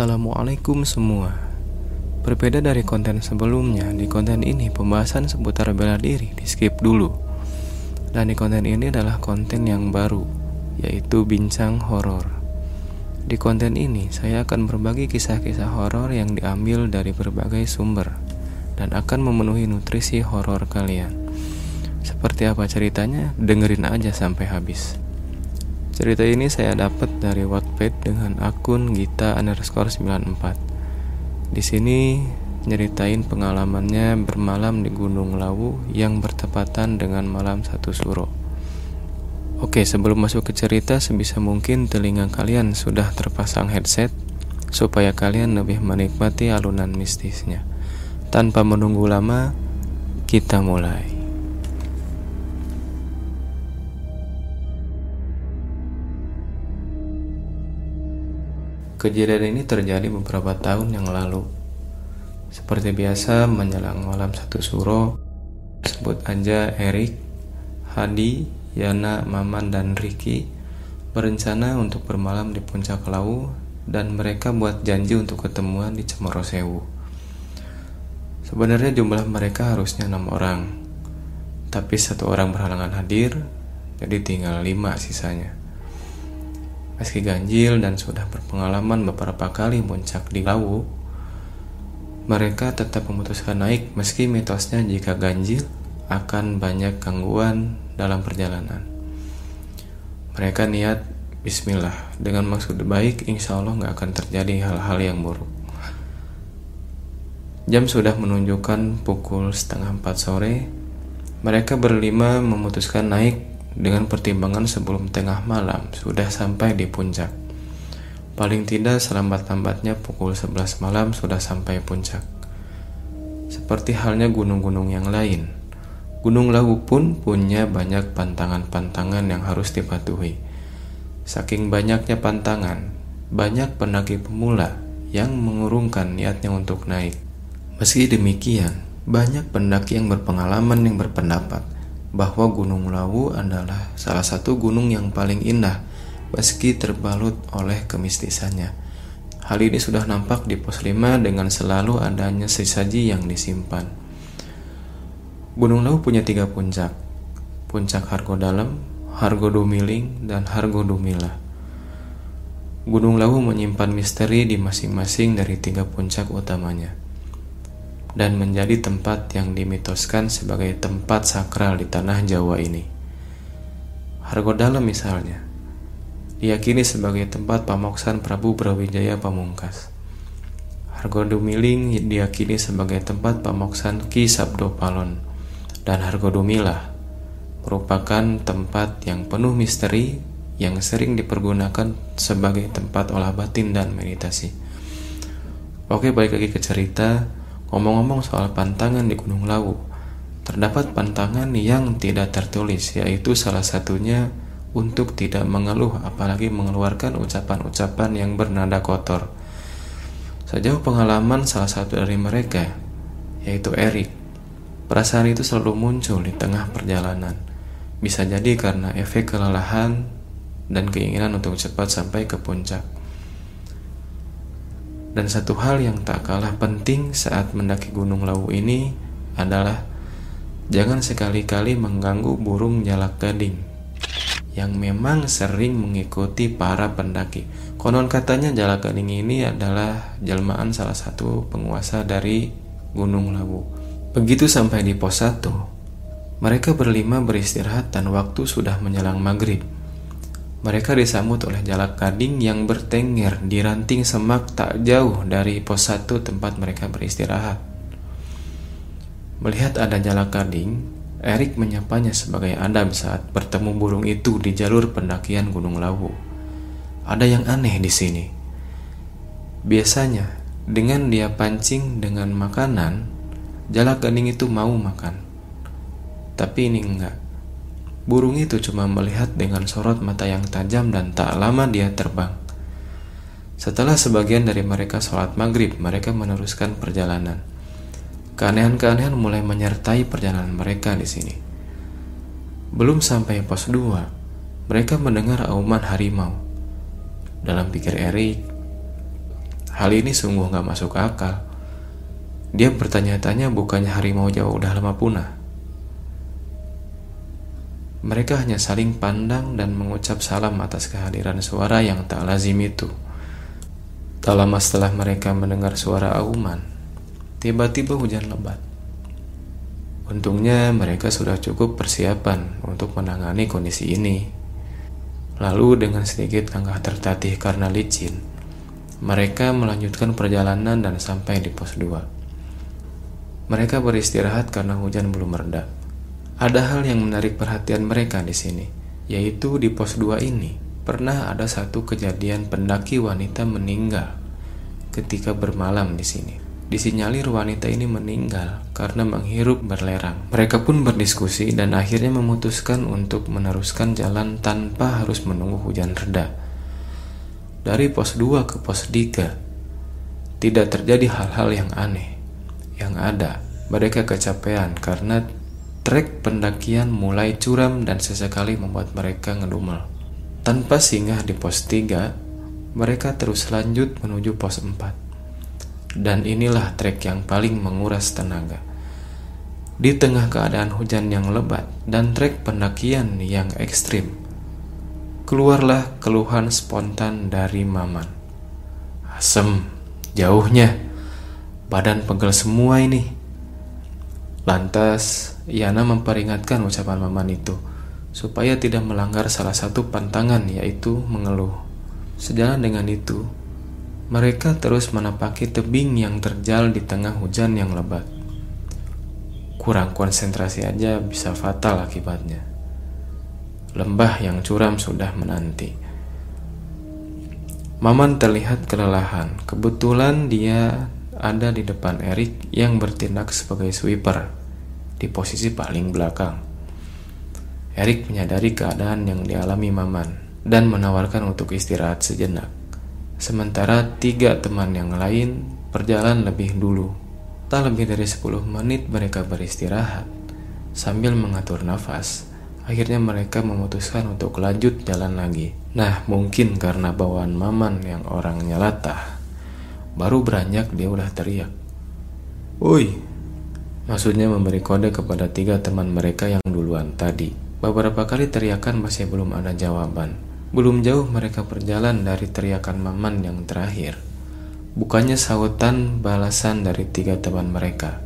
Assalamualaikum semua. Berbeda dari konten sebelumnya, di konten ini pembahasan seputar bela diri di skip dulu. Dan di konten ini adalah konten yang baru, yaitu bincang horor. Di konten ini, saya akan berbagi kisah-kisah horor yang diambil dari berbagai sumber dan akan memenuhi nutrisi horor kalian. Seperti apa ceritanya? Dengerin aja sampai habis. Cerita ini saya dapat dari Wattpad dengan akun Gita underscore 94. Di sini nyeritain pengalamannya bermalam di Gunung Lawu yang bertepatan dengan malam satu suro. Oke, sebelum masuk ke cerita, sebisa mungkin telinga kalian sudah terpasang headset supaya kalian lebih menikmati alunan mistisnya. Tanpa menunggu lama, kita mulai. Kejadian ini terjadi beberapa tahun yang lalu. Seperti biasa, menjelang malam satu suro, sebut aja Erik, Hadi, Yana, Maman, dan Ricky berencana untuk bermalam di puncak Lawu dan mereka buat janji untuk ketemuan di Cemorosewu. Sebenarnya jumlah mereka harusnya enam orang, tapi satu orang berhalangan hadir, jadi tinggal lima sisanya. Meski ganjil dan sudah berpengalaman beberapa kali muncak di Lawu, mereka tetap memutuskan naik meski mitosnya jika ganjil akan banyak gangguan dalam perjalanan. Mereka niat Bismillah dengan maksud baik insya Allah nggak akan terjadi hal-hal yang buruk. Jam sudah menunjukkan pukul setengah empat sore. Mereka berlima memutuskan naik dengan pertimbangan sebelum tengah malam sudah sampai di puncak. Paling tidak selambat-lambatnya pukul 11 malam sudah sampai puncak. Seperti halnya gunung-gunung yang lain, Gunung Lawu pun punya banyak pantangan-pantangan yang harus dipatuhi. Saking banyaknya pantangan, banyak pendaki pemula yang mengurungkan niatnya untuk naik. Meski demikian, banyak pendaki yang berpengalaman yang berpendapat bahwa Gunung Lawu adalah salah satu gunung yang paling indah meski terbalut oleh kemistisannya. Hal ini sudah nampak di pos 5 dengan selalu adanya sesaji yang disimpan. Gunung Lawu punya tiga puncak, puncak Hargo Dalam, Hargo Dumiling, dan Hargo Dumila. Gunung Lawu menyimpan misteri di masing-masing dari tiga puncak utamanya dan menjadi tempat yang dimitoskan sebagai tempat sakral di tanah Jawa ini. Hargo Dalam misalnya, diyakini sebagai tempat pamoksan Prabu Brawijaya Pamungkas. Hargo Dumiling diyakini sebagai tempat pamoksan Ki Sabdo Palon dan Hargo Dumilah merupakan tempat yang penuh misteri yang sering dipergunakan sebagai tempat olah batin dan meditasi. Oke, balik lagi ke cerita. Ngomong-ngomong soal pantangan di Gunung Lawu, terdapat pantangan yang tidak tertulis, yaitu salah satunya untuk tidak mengeluh, apalagi mengeluarkan ucapan-ucapan yang bernada kotor. Sejauh pengalaman salah satu dari mereka, yaitu Erik, perasaan itu selalu muncul di tengah perjalanan. Bisa jadi karena efek kelelahan dan keinginan untuk cepat sampai ke puncak. Dan satu hal yang tak kalah penting saat mendaki Gunung Lawu ini adalah jangan sekali-kali mengganggu burung jalak gading yang memang sering mengikuti para pendaki. Konon katanya jalak gading ini adalah jelmaan salah satu penguasa dari Gunung Lawu. Begitu sampai di pos 1, mereka berlima beristirahat dan waktu sudah menjelang maghrib. Mereka disambut oleh jalak gading yang bertengger di ranting semak tak jauh dari pos satu tempat mereka beristirahat. Melihat ada jalak gading, Erik menyapanya sebagai Adam saat bertemu burung itu di jalur pendakian Gunung Lawu. Ada yang aneh di sini. Biasanya, dengan dia pancing dengan makanan, jalak gading itu mau makan. Tapi ini enggak. Burung itu cuma melihat dengan sorot mata yang tajam dan tak lama dia terbang. Setelah sebagian dari mereka sholat maghrib, mereka meneruskan perjalanan. Keanehan-keanehan mulai menyertai perjalanan mereka di sini. Belum sampai pos 2, mereka mendengar auman harimau. Dalam pikir Erik, Hal ini sungguh gak masuk akal. Dia bertanya-tanya bukannya harimau Jawa udah lama punah. Mereka hanya saling pandang dan mengucap salam atas kehadiran suara yang tak lazim itu. Tak lama setelah mereka mendengar suara auman, tiba-tiba hujan lebat. Untungnya mereka sudah cukup persiapan untuk menangani kondisi ini. Lalu dengan sedikit langkah tertatih karena licin, mereka melanjutkan perjalanan dan sampai di pos 2. Mereka beristirahat karena hujan belum mereda. Ada hal yang menarik perhatian mereka di sini, yaitu di pos 2 ini pernah ada satu kejadian pendaki wanita meninggal ketika bermalam di sini. Disinyalir wanita ini meninggal karena menghirup berlerang. Mereka pun berdiskusi dan akhirnya memutuskan untuk meneruskan jalan tanpa harus menunggu hujan reda. Dari pos 2 ke pos 3, tidak terjadi hal-hal yang aneh yang ada, mereka kecapean karena trek pendakian mulai curam dan sesekali membuat mereka ngedumel. Tanpa singgah di pos 3, mereka terus lanjut menuju pos 4. Dan inilah trek yang paling menguras tenaga. Di tengah keadaan hujan yang lebat dan trek pendakian yang ekstrim, keluarlah keluhan spontan dari Maman. Asem, jauhnya. Badan pegel semua ini. Lantas, Yana memperingatkan ucapan Maman itu supaya tidak melanggar salah satu pantangan yaitu mengeluh. Sejalan dengan itu, mereka terus menapaki tebing yang terjal di tengah hujan yang lebat. Kurang konsentrasi aja bisa fatal akibatnya. Lembah yang curam sudah menanti. Maman terlihat kelelahan. Kebetulan dia ada di depan Eric yang bertindak sebagai sweeper di posisi paling belakang. Eric menyadari keadaan yang dialami Maman dan menawarkan untuk istirahat sejenak. Sementara tiga teman yang lain berjalan lebih dulu. Tak lebih dari 10 menit mereka beristirahat sambil mengatur nafas. Akhirnya mereka memutuskan untuk lanjut jalan lagi. Nah, mungkin karena bawaan Maman yang orangnya latah, Baru beranjak dia udah teriak. Woi, maksudnya memberi kode kepada tiga teman mereka yang duluan tadi. Beberapa kali teriakan masih belum ada jawaban. Belum jauh mereka berjalan dari teriakan Maman yang terakhir. Bukannya sautan balasan dari tiga teman mereka,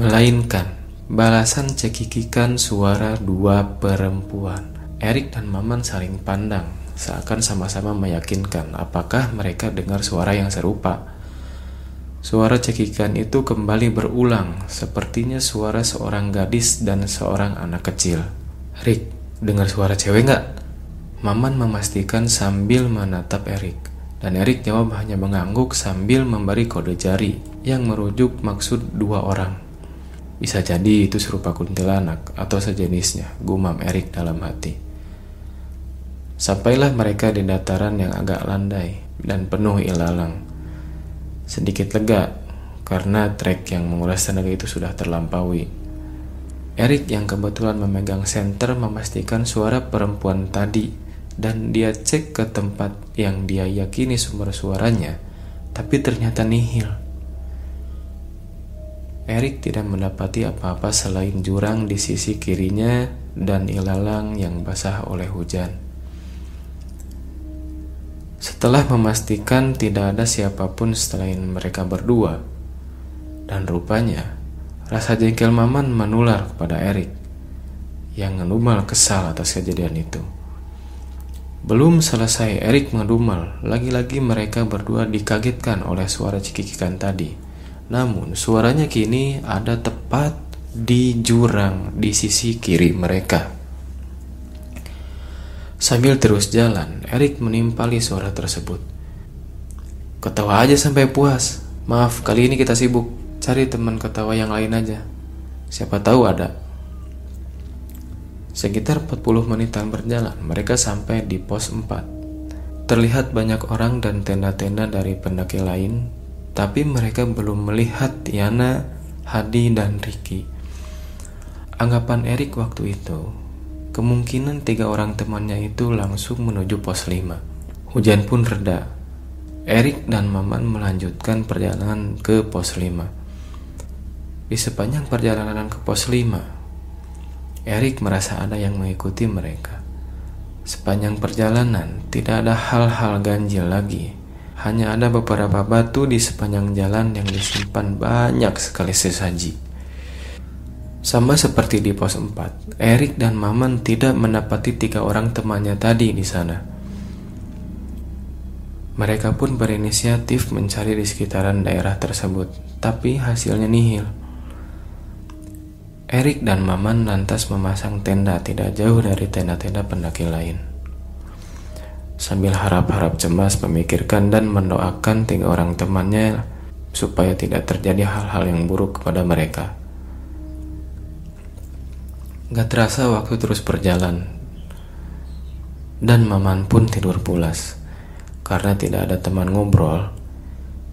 melainkan balasan cekikikan suara dua perempuan. Erik dan Maman saling pandang, seakan sama-sama meyakinkan apakah mereka dengar suara yang serupa. Suara cekikan itu kembali berulang, sepertinya suara seorang gadis dan seorang anak kecil. Rick, dengar suara cewek nggak? Maman memastikan sambil menatap Erik, dan Erik jawab hanya mengangguk sambil memberi kode jari yang merujuk maksud dua orang. Bisa jadi itu serupa kuntilanak atau sejenisnya, gumam Erik dalam hati. Sampailah mereka di dataran yang agak landai dan penuh ilalang sedikit lega karena trek yang menguras tenaga itu sudah terlampaui. Erik yang kebetulan memegang senter memastikan suara perempuan tadi dan dia cek ke tempat yang dia yakini sumber suaranya, tapi ternyata nihil. Erik tidak mendapati apa-apa selain jurang di sisi kirinya dan ilalang yang basah oleh hujan. Setelah memastikan tidak ada siapa pun selain mereka berdua, dan rupanya rasa jengkel Maman menular kepada Erik yang ngedumel kesal atas kejadian itu. Belum selesai Erik ngedumel, lagi-lagi mereka berdua dikagetkan oleh suara cekikikan tadi. Namun suaranya kini ada tepat di jurang di sisi kiri mereka. Sambil terus jalan, Erik menimpali suara tersebut. Ketawa aja sampai puas. Maaf, kali ini kita sibuk. Cari teman ketawa yang lain aja. Siapa tahu ada. Sekitar 40 menitan berjalan, mereka sampai di pos 4. Terlihat banyak orang dan tenda-tenda dari pendaki lain, tapi mereka belum melihat Yana, Hadi, dan Ricky. Anggapan Erik waktu itu Kemungkinan tiga orang temannya itu langsung menuju pos 5. Hujan pun reda. Erik dan Maman melanjutkan perjalanan ke pos 5. Di sepanjang perjalanan ke pos 5, Erik merasa ada yang mengikuti mereka. Sepanjang perjalanan, tidak ada hal-hal ganjil lagi. Hanya ada beberapa batu di sepanjang jalan yang disimpan banyak sekali sesaji. Sama seperti di pos 4, Erik dan Maman tidak mendapati tiga orang temannya tadi di sana. Mereka pun berinisiatif mencari di sekitaran daerah tersebut, tapi hasilnya nihil. Erik dan Maman lantas memasang tenda tidak jauh dari tenda-tenda pendaki lain. Sambil harap-harap cemas memikirkan dan mendoakan tiga orang temannya supaya tidak terjadi hal-hal yang buruk kepada mereka. Gak terasa waktu terus berjalan, dan Maman pun tidur pulas. Karena tidak ada teman ngobrol,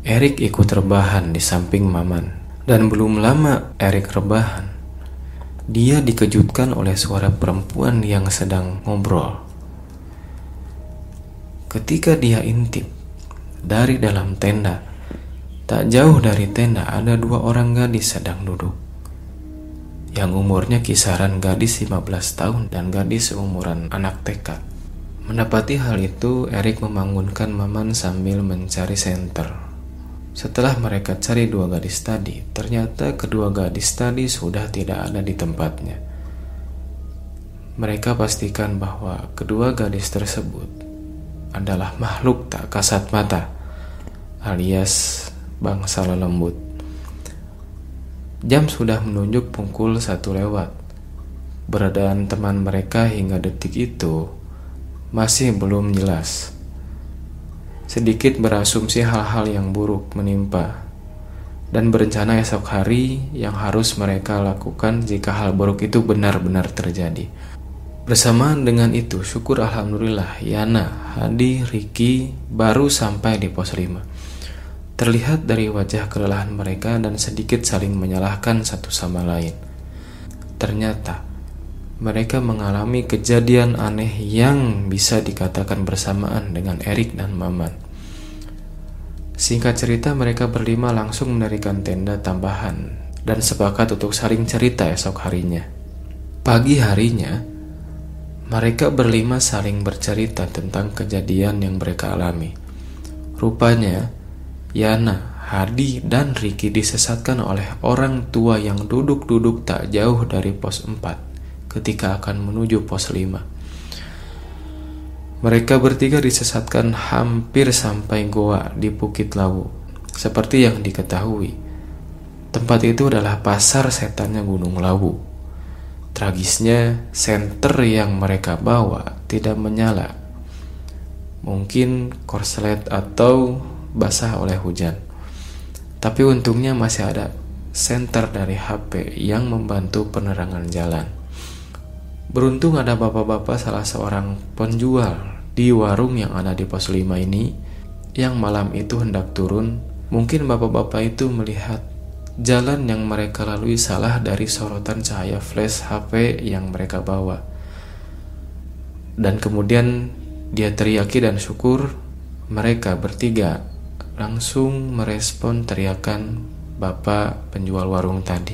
Erik ikut rebahan di samping Maman. Dan belum lama Erik rebahan, dia dikejutkan oleh suara perempuan yang sedang ngobrol. Ketika dia intip dari dalam tenda, tak jauh dari tenda ada dua orang gadis sedang duduk. Yang umurnya kisaran gadis 15 tahun dan gadis seumuran anak TK. Mendapati hal itu, Erik membangunkan Maman sambil mencari senter. Setelah mereka cari dua gadis tadi, ternyata kedua gadis tadi sudah tidak ada di tempatnya. Mereka pastikan bahwa kedua gadis tersebut adalah makhluk tak kasat mata, alias bangsa lembut. Jam sudah menunjuk pukul satu lewat. Beradaan teman mereka hingga detik itu masih belum jelas. Sedikit berasumsi hal-hal yang buruk menimpa dan berencana esok hari yang harus mereka lakukan jika hal buruk itu benar-benar terjadi. Bersamaan dengan itu, syukur Alhamdulillah Yana, Hadi, Riki baru sampai di pos 5. Terlihat dari wajah kelelahan mereka dan sedikit saling menyalahkan satu sama lain. Ternyata, mereka mengalami kejadian aneh yang bisa dikatakan bersamaan dengan Erik dan Maman. Singkat cerita, mereka berlima langsung mendirikan tenda tambahan dan sepakat untuk saling cerita esok harinya. Pagi harinya, mereka berlima saling bercerita tentang kejadian yang mereka alami. Rupanya, Yana, Hadi, dan Riki disesatkan oleh orang tua yang duduk-duduk tak jauh dari pos 4 ketika akan menuju pos 5. Mereka bertiga disesatkan hampir sampai goa di Bukit Lawu. Seperti yang diketahui, tempat itu adalah pasar setannya Gunung Lawu. Tragisnya, senter yang mereka bawa tidak menyala. Mungkin korslet atau basah oleh hujan. Tapi untungnya masih ada senter dari HP yang membantu penerangan jalan. Beruntung ada bapak-bapak salah seorang penjual di warung yang ada di pos 5 ini yang malam itu hendak turun. Mungkin bapak-bapak itu melihat jalan yang mereka lalui salah dari sorotan cahaya flash HP yang mereka bawa. Dan kemudian dia teriaki dan syukur mereka bertiga langsung merespon teriakan bapak penjual warung tadi.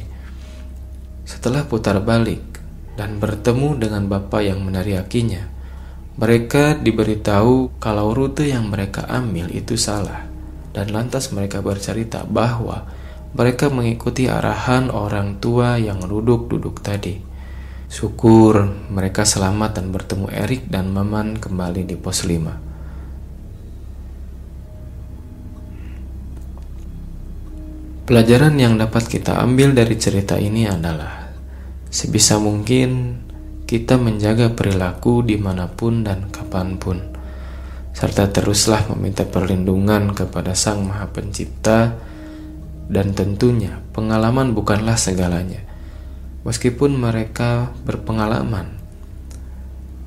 Setelah putar balik, dan bertemu dengan bapak yang menariakinya. Mereka diberitahu kalau rute yang mereka ambil itu salah, dan lantas mereka bercerita bahwa mereka mengikuti arahan orang tua yang duduk-duduk tadi. Syukur mereka selamat dan bertemu Erik dan Maman kembali di pos 5. Pelajaran yang dapat kita ambil dari cerita ini adalah Sebisa mungkin kita menjaga perilaku di mana pun dan kapan pun, serta teruslah meminta perlindungan kepada Sang Maha Pencipta, dan tentunya pengalaman bukanlah segalanya. Meskipun mereka berpengalaman,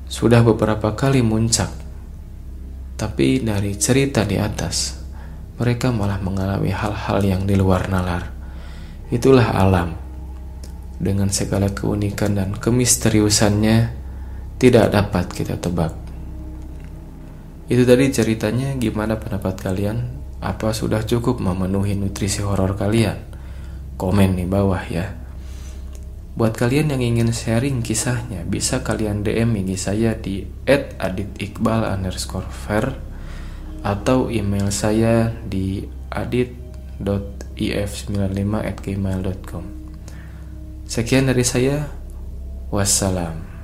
sudah beberapa kali muncak, tapi dari cerita di atas, mereka malah mengalami hal-hal yang di luar nalar. Itulah alam dengan segala keunikan dan kemisteriusannya tidak dapat kita tebak. Itu tadi ceritanya gimana pendapat kalian? Apa sudah cukup memenuhi nutrisi horor kalian? Komen di bawah ya. Buat kalian yang ingin sharing kisahnya, bisa kalian DM IG saya di @aditikbal underscore fair atau email saya di adit.if95 at gmail.com Sekian dari saya. Wassalam.